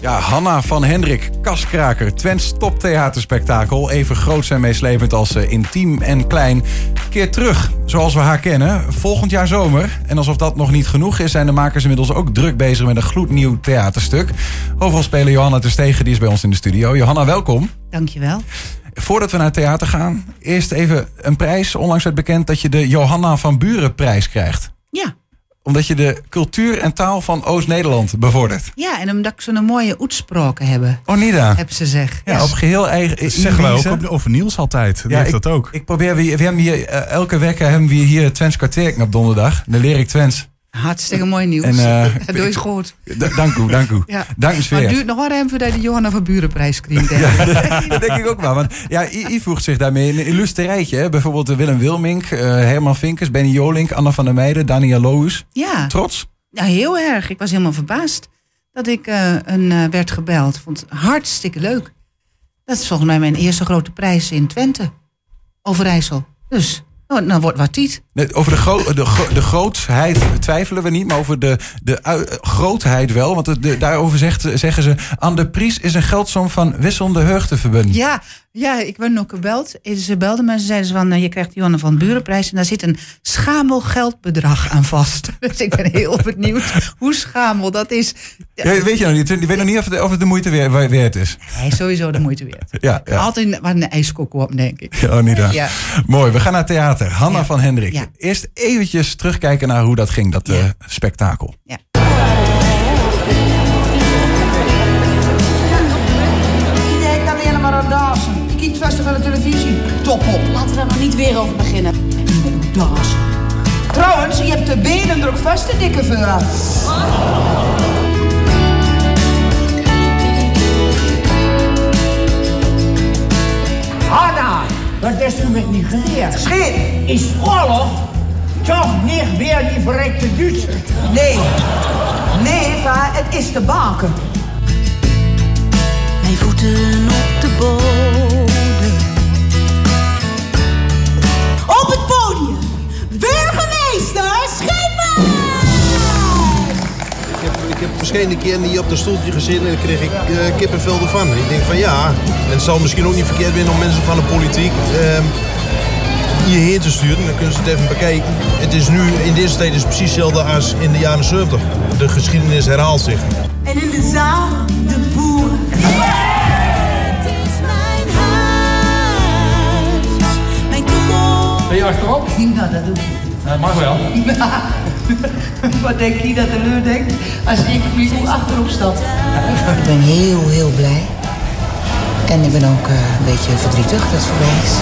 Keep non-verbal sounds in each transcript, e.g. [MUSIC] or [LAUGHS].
Ja, Hanna van Hendrik, Kaskraker, Twents toptheaterspektakel. Even groot en meeslepend als uh, intiem en klein. Keer terug, zoals we haar kennen, volgend jaar zomer. En alsof dat nog niet genoeg is, zijn de makers inmiddels ook druk bezig met een gloednieuw theaterstuk. Hoofdrolspeler Johanna Terstegen, die is bij ons in de studio. Johanna, welkom. Dankjewel. Voordat we naar het theater gaan, eerst even een prijs. Onlangs werd bekend dat je de Johanna van Buren prijs krijgt. Ja, Omdat je de cultuur en taal van Oost-Nederland bevordert. ja en omdat ik zo'n mooie uitspraken hebben, Oh, Nida. heb ze zeg. Ja, op geheel eigen... Dat zeggen wij ook op- over Niels altijd. Ja, heeft ik, dat ook. Ik probeer weer, we hebben hier eh, elke week hebben we hier Twents kwartierken op donderdag. Dan leer ik Twents. Hartstikke mooi nieuws. En, eh, [LAUGHS] dat doe je goed. Dank u, dank u. Ja. Dank u het duurt nog wel even voordat de Johanna van Burenprijs krijgt. [LAUGHS] hè? Dat denk ik ook wel. Want ja, I, I voegt zich daarmee in een illustre rijtje. Hè. Bijvoorbeeld eh, Willem Wilmink, eh, Herman Vinkers, Benny Jolink, Anna van der Meijden, Daniel Loos. Ja, Trots? ja, heel erg. Ik was helemaal verbaasd dat ik een, werd gebeld. Vond het hartstikke leuk. Dat is volgens mij mijn eerste grote prijs in Twente. Overijssel. Dus, nou, nou wordt wat tiet. Nee, Over de, gro de, gro- de grootheid twijfelen we niet, maar over de, de grootheid wel. Want de, de- daarover zegt, zeggen ze... aan de prijs is een geldsom van wisselende heugden verbonden. Ja, ja, ik ben ook gebeld. Ze belden me en ze zeiden ze van... eh, je krijgt Johanna van Burenprijs... en daar zit een schamel geldbedrag aan vast. [LAUGHS] Dus ik ben heel benieuwd hoe schamel dat is. Ja, weet je nog niet? Je weet nog niet of het, of het de moeite weer, wa- waard is. Hij is sowieso de moeite waard. Ja, ja. Altijd wat een ijskok op, denk ik. Oh, niet daar. Ja. Mooi, we gaan naar theater. Hanna van Hendrik. Eerst eventjes terugkijken naar hoe dat ging, dat eh, spektakel. Ja. Iedereen kan alleen maar aan dansen. Je kijkt vast van de televisie. Top op. Laten we daar nog niet weer over beginnen. Dansen. Trouwens, je hebt de benen er ook vast te dikke voor. Wat is u met niet geleerd? Scheet. Is oorlog toch niet weer die verrekte Duitsers? Nee. Nee, va, het is de baken. Ik heb verschillende keren hier op dat stoeltje gezeten en dan kreeg ik eh, kippenvel ervan. Ik denk van ja, en het zal misschien ook niet verkeerd zijn om mensen van de politiek ehm, hierheen te sturen. Dan kunnen ze het even bekijken. Het is nu, in deze tijd is het precies hetzelfde als in de jaren 70. De geschiedenis herhaalt zich. En in de zaal de boeren. Het is mijn huis. Mijn toekomst. Ben je achterop? Nou, dat doe ik. Dat mag wel. [LAUGHS] Wat denk je dat de leur denkt als ik nu achterop stap? Ik ben heel, heel blij. En ik ben ook eh, een beetje verdrietig dat het voorbij is.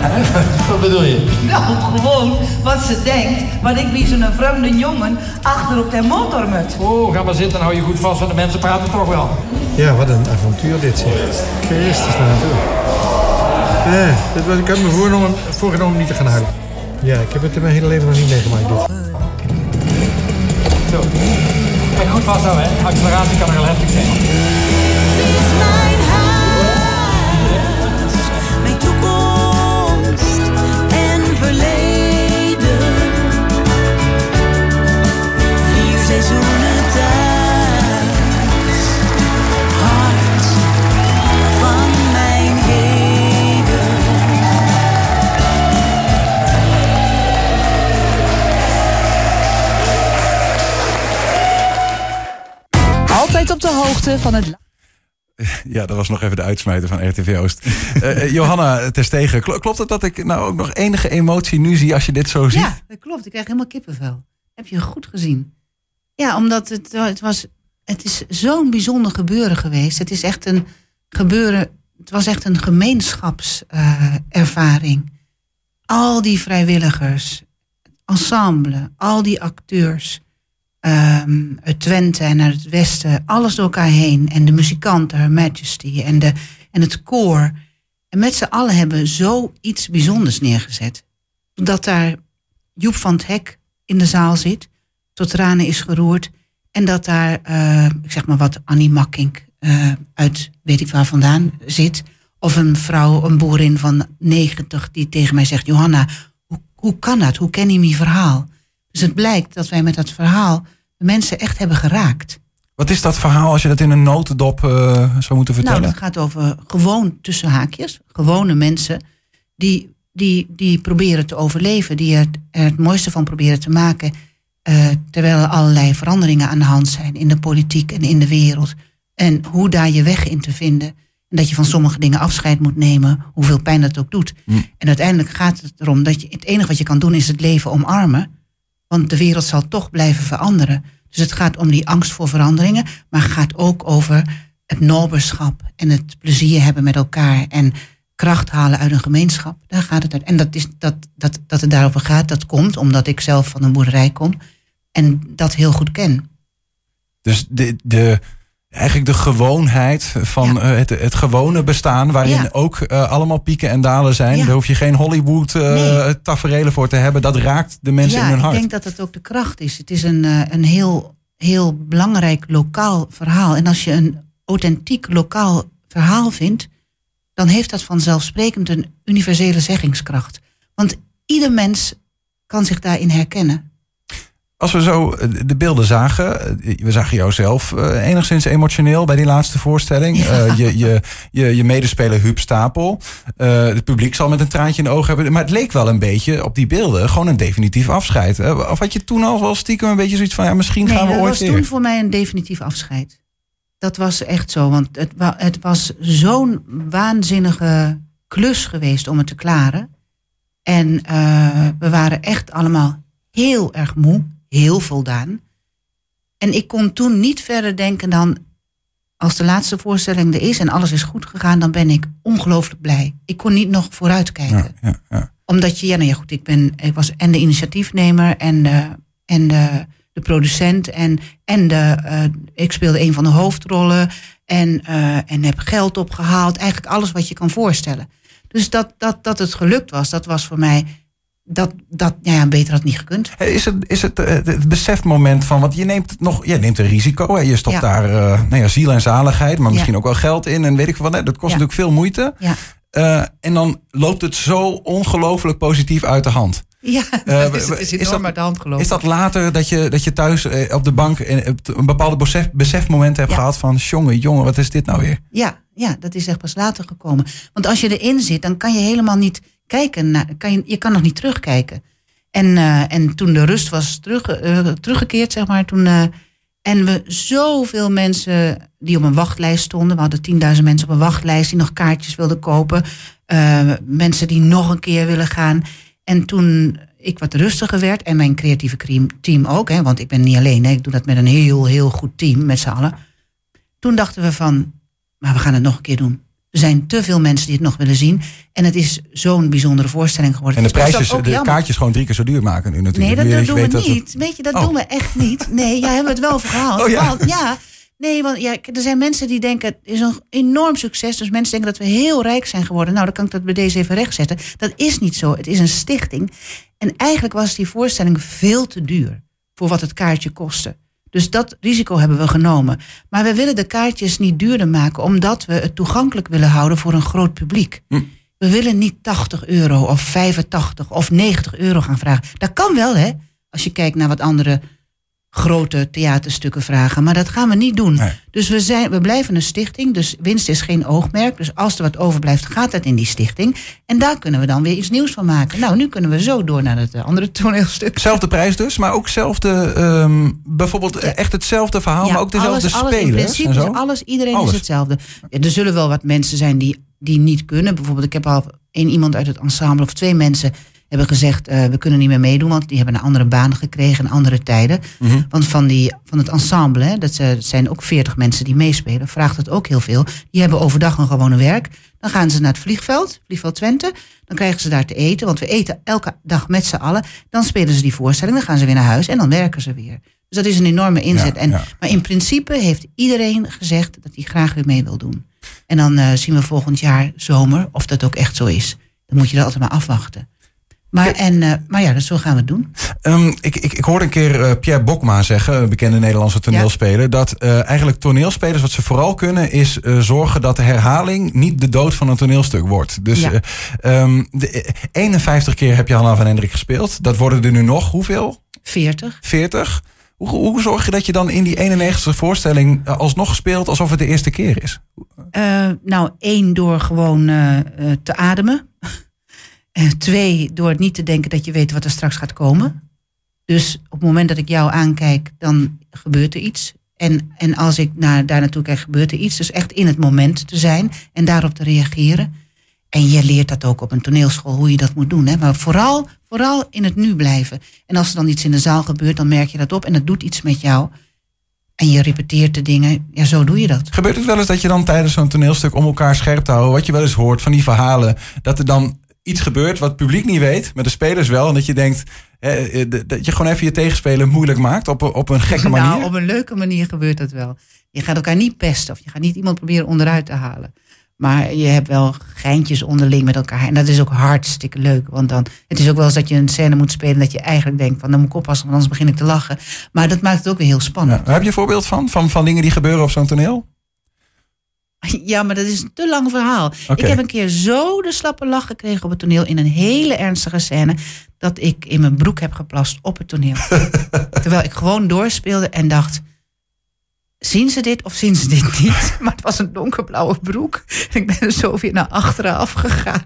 [LAUGHS] Wat bedoel je? Nou, gewoon wat ze denkt, wat ik wie zo'n vreemde jongen achter op de motor moet. Oh, ga maar zitten en hou je goed vast, want de mensen praten toch wel. Ja, wat een avontuur dit zeg. Christus natuurlijk. Ja, dat was, ik had me voorgenomen, voorgenomen niet te gaan huilen. Ja, ik heb het in mijn hele leven nog niet meegemaakt. Dit. Zo. Je goed vasthouden, hè? Acceleratie kan nogal heftig zijn. Het is mijn huis. Mijn toekomst en verleden. Vier seizoenen Altijd op de hoogte van het... [LAUGHS] Ja, dat was nog even de uitsmijter van RTV Oost. [LAUGHS] Eh, eh, Johanna Terstegen, kl- klopt het dat ik nou ook nog enige emotie nu zie als je dit zo ziet? Ja, dat klopt. Ik krijg helemaal kippenvel. Heb je goed gezien? Ja, omdat het, het was... Het is zo'n bijzonder gebeuren geweest. Het is echt een gebeuren... Het was echt een gemeenschapservaring. al die vrijwilligers, ensemble, al die acteurs... ehm, uit Twente en uit het westen, alles door elkaar heen. En de muzikanten, Her Majesty en, de, en het koor. En met z'n allen hebben zoiets bijzonders neergezet. Dat daar Joep van het Hek in de zaal zit, tot tranen is geroerd. En dat daar, eh, ik zeg maar wat, Annie Makkink eh, uit weet ik waar vandaan zit. Of een vrouw, een boerin van 90 die tegen mij zegt... Johanna, hoe, hoe kan dat? Hoe ken je mijn verhaal? Dus het blijkt dat wij met dat verhaal de mensen echt hebben geraakt. Wat is dat verhaal als je dat in een notendop eh, zou moeten vertellen? Nou, dat gaat over gewoon tussen haakjes. Gewone mensen die, die, die proberen te overleven. Die er, er het mooiste van proberen te maken. eh, terwijl er allerlei veranderingen aan de hand zijn in de politiek en in de wereld. En hoe daar je weg in te vinden. En dat je van sommige dingen afscheid moet nemen, hoeveel pijn dat ook doet. En uiteindelijk gaat het erom dat je het enige wat je kan doen is het leven omarmen. Want de wereld zal toch blijven veranderen. Dus het gaat om die angst voor veranderingen, maar het gaat ook over het noberschap en het plezier hebben met elkaar en kracht halen uit een gemeenschap. Daar gaat het uit. En dat, is, dat, dat, dat het daarover gaat, dat komt omdat ik zelf van een boerderij kom en dat heel goed ken. Dus de, de, eigenlijk de gewoonheid van eh, het, het gewone bestaan, waarin Ja. ook eh, allemaal pieken en dalen zijn. Ja. Daar hoef je geen Hollywood Nee. taferelen voor te hebben. Dat raakt de mensen in hun ik hart. denk dat het ook de kracht is. Het is een, een heel, heel belangrijk lokaal verhaal. En als je een authentiek lokaal verhaal vindt, dan heeft dat vanzelfsprekend een universele zeggingskracht. Want ieder mens kan zich daarin herkennen. Als we zo eh, de beelden zagen, eh, we zagen jou zelf eh, enigszins emotioneel bij die laatste voorstelling. Je, je, je, je medespeler Huub Stapel. Het publiek zal met een traantje in de ogen hebben. Maar het leek wel een beetje op die beelden gewoon een definitief afscheid. Of had je toen al wel stiekem een beetje zoiets van, ja, misschien Nee, gaan we dat ooit was weer. toen voor mij een definitief afscheid. Dat was echt zo, want het, wa- het was zo'n waanzinnige klus geweest om het te klaren. En we waren echt allemaal heel erg moe, heel voldaan. En ik kon toen niet verder denken dan, als de laatste voorstelling er is en alles is goed gegaan, dan ben ik ongelooflijk blij. Ik kon niet nog vooruitkijken Ja, ja, ja. omdat je, ja, nou ja, goed, ik, ben, ik was en de initiatiefnemer en de, en de, de producent en, en de, eh, ik speelde een van de hoofdrollen en, eh, en heb geld opgehaald. Eigenlijk alles wat je kan voorstellen. Dus dat, dat, dat het gelukt was, dat was voor mij, dat, dat nou ja, beter had niet gekund. Is het, is het eh, het besefmoment van, want je neemt nog, je neemt een risico. Hè? Je stopt Ja. daar eh, nou ja, ziel en zaligheid, maar Ja. misschien ook wel geld in en weet ik wat. hè, Dat kost natuurlijk veel moeite. Ja, Eh, en dan loopt het zo ongelooflijk positief uit de hand. ja [LAUGHS] het is, is is dat- de hand gelopen. Is dat later dat je, dat je thuis op de bank een bepaalde besef, besefmoment hebt gehad van, jongen, jongen, wat is dit nou weer? Ja, ja, dat is echt pas later gekomen. Want als je erin zit, dan kan je helemaal niet kijken. Naar, kan je, je kan nog niet terugkijken. En, eh, en toen de rust was terug, eh, teruggekeerd, zeg maar, toen. eh, en we zoveel mensen die op een wachtlijst stonden. We hadden 10.000 mensen op een wachtlijst die nog kaartjes wilden kopen. Mensen die nog een keer willen gaan. En toen ik wat rustiger werd, en mijn creatieve team ook, hè, want ik ben niet alleen, hè, ik doe dat met een heel, heel goed team met z'n allen. Toen dachten we van, maar we gaan het nog een keer doen. Er zijn te veel mensen die het nog willen zien. En het is zo'n bijzondere voorstelling geworden. En de prijsjes, de jammer. kaartjes gewoon drie keer zo duur maken nu natuurlijk. Nee, dat, dat doen we dat niet. Weet je, dat Oh. doen we echt niet. Nee, jij hebt het wel verhaald. Oh, ja. Want, ja. Nee, want ja, er zijn mensen die denken, het is een enorm succes. Dus mensen denken dat we heel rijk zijn geworden. Nou, dan kan ik dat bij deze even rechtzetten. Dat is niet zo. Het is een stichting. En eigenlijk was die voorstelling veel te duur voor wat het kaartje kostte. Dus dat risico hebben we genomen. Maar we willen de kaartjes niet duurder maken, omdat we het toegankelijk willen houden voor een groot publiek. We willen niet 80 euro of 85 of 90 euro gaan vragen. Dat kan wel, hè? Als je kijkt naar wat andere grote theaterstukken vragen. Maar dat gaan we niet doen. Nee. Dus we, zijn, we blijven een stichting. Dus winst is geen oogmerk. Dus als er wat overblijft, gaat dat in die stichting. En daar kunnen we dan weer iets nieuws van maken. Nou, nu kunnen we zo door naar het eh, andere [LAUGHS] toneelstuk. Zelfde prijs dus, maar ook zelfde, ehm, bijvoorbeeld eh, echt hetzelfde verhaal, maar ook dezelfde alles, alles, in spelers principe en zo. is alles, iedereen Alles. is hetzelfde. Ja, er zullen wel wat mensen zijn die, die niet kunnen. Bijvoorbeeld, ik heb al één iemand uit het ensemble of twee mensen hebben gezegd, eh, we kunnen niet meer meedoen, want die hebben een andere baan gekregen en andere tijden. Mhm. Want van, die, van het ensemble, hè, dat zijn ook veertig mensen die meespelen, vraagt het ook heel veel. Die hebben overdag een gewone werk. Dan gaan ze naar het vliegveld, vliegveld Twente. Dan krijgen ze daar te eten, want we eten elke dag met z'n allen. Dan spelen ze die voorstelling, dan gaan ze weer naar huis en dan werken ze weer. Dus dat is een enorme inzet. Ja, en, ja. Maar in principe heeft iedereen gezegd dat hij graag weer mee wil doen. En dan eh, zien we volgend jaar zomer of dat ook echt zo is. Dan moet je dat altijd maar afwachten. Maar, en, eh, maar ja, dus zo gaan we het doen. Ehm, ik, ik, ik hoorde een keer eh, Pierre Bokma zeggen, een bekende Nederlandse toneelspeler, dat eh, eigenlijk toneelspelers wat ze vooral kunnen is zorgen dat de herhaling niet de dood van een toneelstuk wordt. Dus Ja. eh, ehm, de, eh, 51 keer heb je Hanna van Hendrik gespeeld. Dat worden er nu nog hoeveel? 40. 40. Hoe, hoe zorg je dat je dan in die 91ste voorstelling alsnog speelt alsof het de eerste keer is? Nou, één, door gewoon te ademen. En twee, door niet te denken dat je weet wat er straks gaat komen. Dus op het moment dat ik jou aankijk, dan gebeurt er iets. En, en als ik naar, daar naartoe kijk, gebeurt er iets. Dus echt in het moment te zijn en daarop te reageren. En je leert dat ook op een toneelschool, hoe je dat moet doen. Hè? Maar vooral, vooral in het nu blijven. En als er dan iets in de zaal gebeurt, dan merk je dat op. En dat doet iets met jou. En je repeteert de dingen. Ja, zo doe je dat. Gebeurt het wel eens dat je dan tijdens zo'n toneelstuk om elkaar scherp te houden, wat je wel eens hoort van die verhalen, dat er dan iets gebeurt wat het publiek niet weet, maar de spelers wel, en dat je denkt eh, dat je gewoon even je tegenspeler moeilijk maakt op, een- op een gekke manier? Nou, op een leuke manier gebeurt dat wel. Je gaat elkaar niet pesten of je gaat niet iemand proberen onderuit te halen. Maar je hebt wel geintjes onderling met elkaar. En dat is ook hartstikke leuk. Want dan, het is ook wel eens dat je een scène moet spelen dat je eigenlijk denkt van dan moet ik oppassen, want anders begin ik te lachen. Maar dat maakt het ook weer heel spannend. Ja, heb je een voorbeeld van, van, van dingen die gebeuren op zo'n toneel? Ja, maar dat is een te lang verhaal. Ik heb een keer zo de slappe lach gekregen op het toneel in een hele ernstige scène. Dat ik in mijn broek heb geplast op het toneel. [LAUGHS] Terwijl ik gewoon doorspeelde en dacht. Zien ze dit of zien ze dit niet? [LAUGHS] Maar het was een donkerblauwe broek. Ik ben er zo weer naar achteren afgegaan.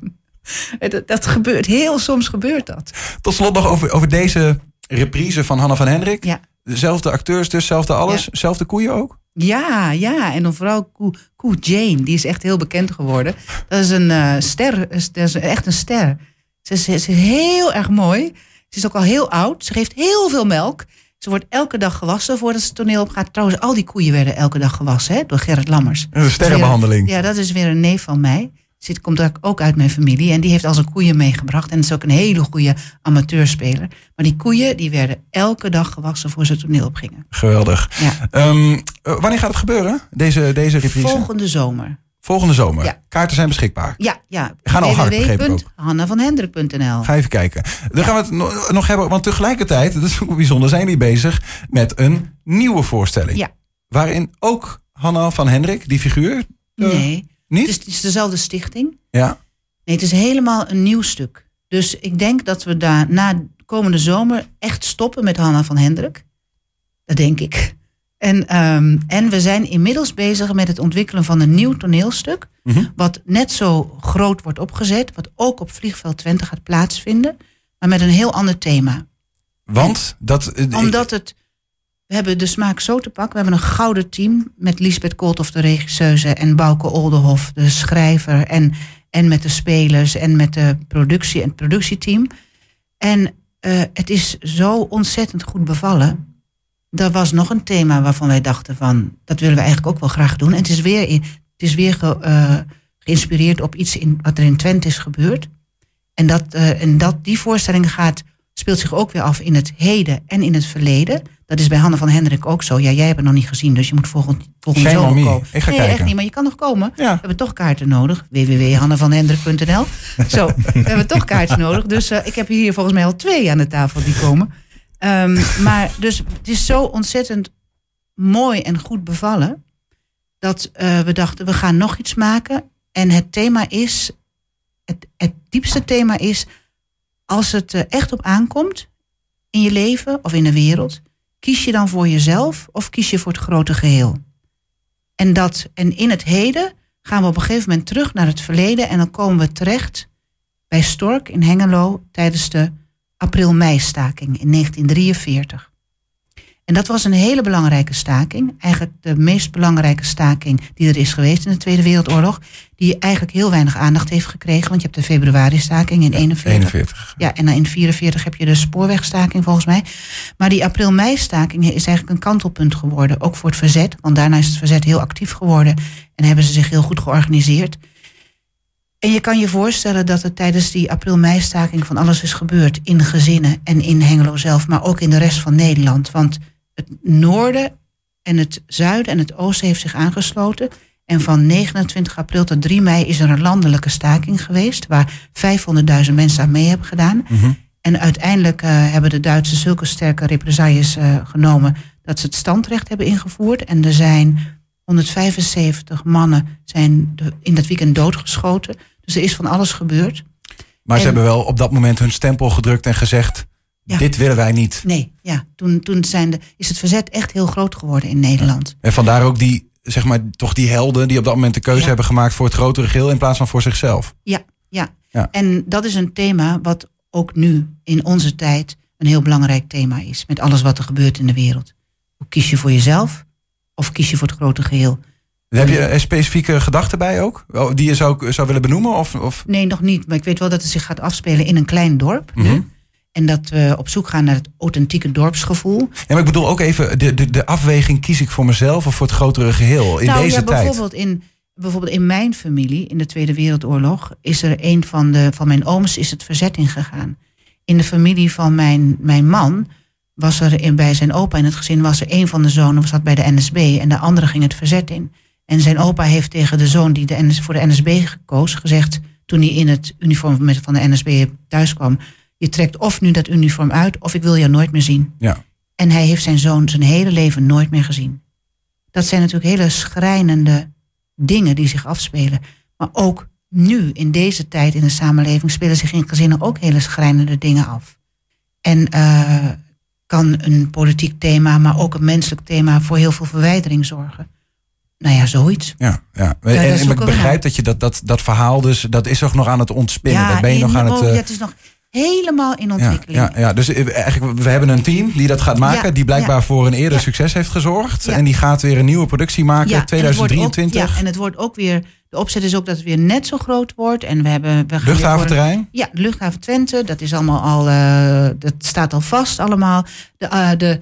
Dat, dat gebeurt, heel soms gebeurt dat. Tot slot nog over, over deze reprise van Hanna van Hendrik. Ja. Dezelfde acteurs, dus zelfde alles, Ja. zelfde koeien ook? Ja, ja. En dan vooral Koe, Koe Jane, die is echt heel bekend geworden. Dat is een eh, ster, dat is echt een ster. Ze is, ze is heel erg mooi. Ze is ook al heel oud. Ze geeft heel veel melk. Ze wordt elke dag gewassen voordat ze het toneel op gaat. Trouwens, al die koeien werden elke dag gewassen hè, door Gerrit Lammers. Een sterrenbehandeling. Ja, dat is weer een neef van mij. Zit, komt ook- uit mijn familie. En die heeft al zijn koeien meegebracht. En is ook een hele goede amateurspeler. Maar die koeien die werden elke dag gewassen voor ze het toneel opgingen. Geweldig. Ja. Ehm, eh, wanneer gaat het gebeuren, deze, deze reprise? Volgende zomer. Volgende zomer. Ja. Kaarten zijn beschikbaar. Ja, ja. Gaan al hard, begreep ik ook. Ga even kijken. Dan gaan we het no- nog hebben, want tegelijkertijd, dat is ook bijzonder, zijn jullie bezig met een nieuwe voorstelling. Ja. Waarin ook Hanna van Hendrik, die figuur. eh, Nee. Niet? Het is, het is dezelfde stichting. Ja. Nee, het is helemaal een nieuw stuk. Dus ik denk dat we daar na komende zomer echt stoppen met Hanna van Hendrik. Dat denk ik. En, ehm, en we zijn inmiddels bezig met het ontwikkelen van een nieuw toneelstuk. Mhm. Wat net zo groot wordt opgezet. Wat ook op Vliegveld Twente gaat plaatsvinden. Maar met een heel ander thema. Want dat. Omdat het. We hebben de smaak zo te pakken. We hebben een gouden team met Lisbeth Kooltof, de regisseuse, en Bouke Oldenhof, de schrijver. En, en met de spelers en met de productie en het productieteam. En eh, het is zo ontzettend goed bevallen. Er was nog een thema waarvan wij dachten van dat willen we eigenlijk ook wel graag doen. En het is weer, het is weer eh, geïnspireerd op iets in, wat er in Twente is gebeurd. En, dat, eh, en dat, die voorstelling gaat, speelt zich ook weer af in het heden en in het verleden. Dat is bij Hanne van Hendrik ook zo. Ja, jij hebt het nog niet gezien, dus je moet volgend, zomer me. komen. Ik ga nee, kijken. echt niet, maar je kan nog komen. Ja. We hebben toch kaarten nodig. www.hannevanhendrik.nl Zo, [LAUGHS] we hebben toch kaarten nodig. Dus eh, ik heb hier volgens mij al twee aan de tafel die komen. Ehm, maar dus het is zo ontzettend mooi en goed bevallen. Dat eh, we dachten, we gaan nog iets maken. En het thema is, het, het diepste thema is, als het er echt op aankomt in je leven of in de wereld, kies je dan voor jezelf of kies je voor het grote geheel? En, dat, en in het heden gaan we op een gegeven moment terug naar het verleden en dan komen we terecht bij Stork in Hengelo tijdens de april-mei-staking in 1943. En dat was een hele belangrijke staking. Eigenlijk de meest belangrijke staking die er is geweest in de Tweede Wereldoorlog. Die eigenlijk heel weinig aandacht heeft gekregen. Want je hebt de februari-staking in 41. 41. Ja, en dan in 44 heb je de spoorwegstaking volgens mij. Maar die april-mei-staking is eigenlijk een kantelpunt geworden. Ook voor het verzet. Want daarna is het verzet heel actief geworden. En hebben ze zich heel goed georganiseerd. En je kan je voorstellen dat er tijdens die april-mei-staking van alles is gebeurd. In gezinnen en in Hengelo zelf, maar ook in de rest van Nederland. Want het noorden en het zuiden en het oosten heeft zich aangesloten. En van 29 april tot 3 mei is er een landelijke staking geweest. Waar 500.000 mensen aan mee hebben gedaan. En uiteindelijk eh, hebben de Duitsers zulke sterke represailles eh, genomen. dat ze het standrecht hebben ingevoerd. En er zijn 175 mannen zijn in dat weekend doodgeschoten. Dus er is van alles gebeurd. Maar ze En- hebben wel op dat moment hun stempel gedrukt en gezegd: Ja. dit willen wij niet. Nee, ja. Toen, toen zijn de, is het verzet echt heel groot geworden in Nederland. En vandaar ook die, zeg maar, toch die helden die op dat moment de keuze Ja. hebben gemaakt voor het grotere geheel in plaats van voor zichzelf. Ja, ja, Ja. En dat is een thema wat ook nu in onze tijd een heel belangrijk thema is. Met alles wat er gebeurt in de wereld. Hoe kies je voor jezelf of kies je voor het grote geheel? Heb je een specifieke gedachten bij ook? Die je zou, zou willen benoemen? Of, of? Nee, nog niet. Maar ik weet wel dat het zich gaat afspelen in een klein dorp. Mhm. En dat we op zoek gaan naar het authentieke dorpsgevoel. Ja, maar ik bedoel ook even de, de, de afweging: kies ik voor mezelf of voor het grotere geheel in nou deze ja, tijd? bijvoorbeeld in, bijvoorbeeld in mijn familie, in de Tweede Wereldoorlog, is er een van, de, van mijn ooms is het verzet ingegaan. In de familie van mijn, mijn man was er in, bij zijn opa in het gezin was er een van de zonen zat bij de NSB en de andere ging het verzet in. En zijn opa heeft tegen de zoon die de NS, voor de NSB gekozen gezegd, toen hij in het uniform van de NSB thuis kwam, je trekt of nu dat uniform uit of ik wil je nooit meer zien. Ja. En hij heeft zijn zoon zijn hele leven nooit meer gezien. Dat zijn natuurlijk hele schrijnende dingen die zich afspelen. Maar ook nu, in deze tijd in de samenleving, spelen zich in gezinnen ook hele schrijnende dingen af. En eh, kan een politiek thema, maar ook een menselijk thema voor heel veel verwijdering zorgen. Nou ja, zoiets. Ja, ja. En, ik begrijp dat je dat, dat, dat verhaal dus, dat is toch nog aan het ontspinnen. dat ben je nog aan het... eh, ja, het is nog helemaal in ontwikkeling. ja, ja, dus eh, eigenlijk, we hebben een team die dat gaat maken. Ja, die blijkbaar ja. voor een eerder succes heeft gezorgd. En die gaat weer een nieuwe productie maken, Ja, en ook- 2023. ja, en het wordt ook weer. De opzet is ook dat het weer net zo groot wordt. En we hebben. We gaan een- Luchthaventerrein. Ja, luchthaven Twente. Dat is allemaal al. eh, dat staat al vast allemaal. De, eh, de,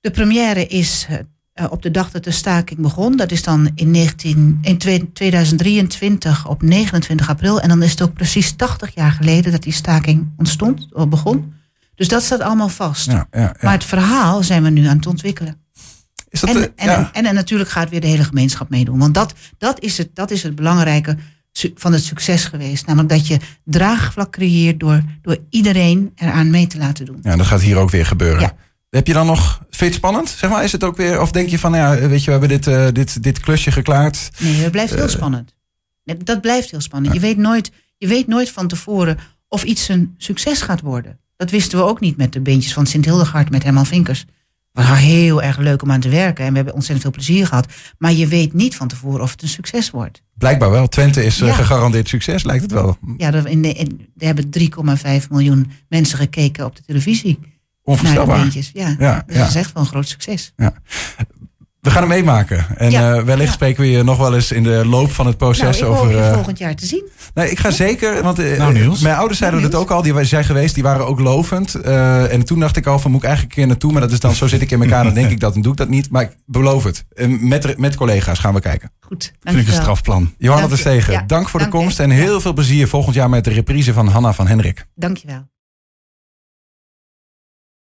de première is eh, eh, op de dag dat de staking begon. Dat is dan in, 19, in twee- 2023 op 29 april. En dan is het ook precies 80 jaar geleden dat die staking ontstond, of begon. Dus dat staat allemaal vast. Ja, ja, ja. Maar het verhaal zijn we nu aan het ontwikkelen. Is dat, En, eh, en, en, en natuurlijk gaat weer de hele gemeenschap meedoen. Want dat, dat, is, het, dat is het belangrijke van het succes geweest. Namelijk dat je draagvlak creëert door, door iedereen eraan mee te laten doen. ja, dat gaat hier ook weer gebeuren. Heb je dan nog, vind je het spannend? Zeg maar, is het ook weer, of denk je van, ja, weet je, we hebben dit, eh, dit, dit klusje geklaard. Nee, het blijft heel Eh, spannend. Dat blijft heel spannend. Je, weet nooit, je weet nooit van tevoren of iets een succes gaat worden. Dat wisten we ook niet met de beentjes van Sint Hildegard met Herman Vinkers. Het was heel erg leuk om aan te werken en we hebben ontzettend veel plezier gehad. Maar je weet niet van tevoren of het een succes wordt. Blijkbaar wel. Twente is eh, Ja. gegarandeerd succes, lijkt het wel. Ja, er, in de, in, er hebben 3,5 miljoen mensen gekeken op de televisie. Naar de Onvoorstelbaar. Ja. Ja, dus ja. dat is echt wel een groot succes. We gaan hem meemaken. En Ja, eh, wellicht ja. spreken we je nog wel eens in de loop van het proces Nou, ik hoop over. je eh, volgend jaar te zien. Nee, ik ga zeker. Want eh, Nou, Niels. mijn ouders zeiden Nou, het ook al. Die zijn geweest, die waren ook lovend. Eh, en toen dacht ik al van moet ik eigenlijk een keer naartoe. Maar dat is dan zo zit ik in elkaar. Dan denk [LAUGHS] ik dat en doe ik dat niet. Maar ik beloof het. Met, met collega's gaan we kijken. Goed, Vind ik een strafplan. Johanna Dank de. Stegen, Ja, dank voor de dank komst. En Ja. heel veel plezier volgend jaar met de reprise van Hanna van Hendrik. Dankjewel.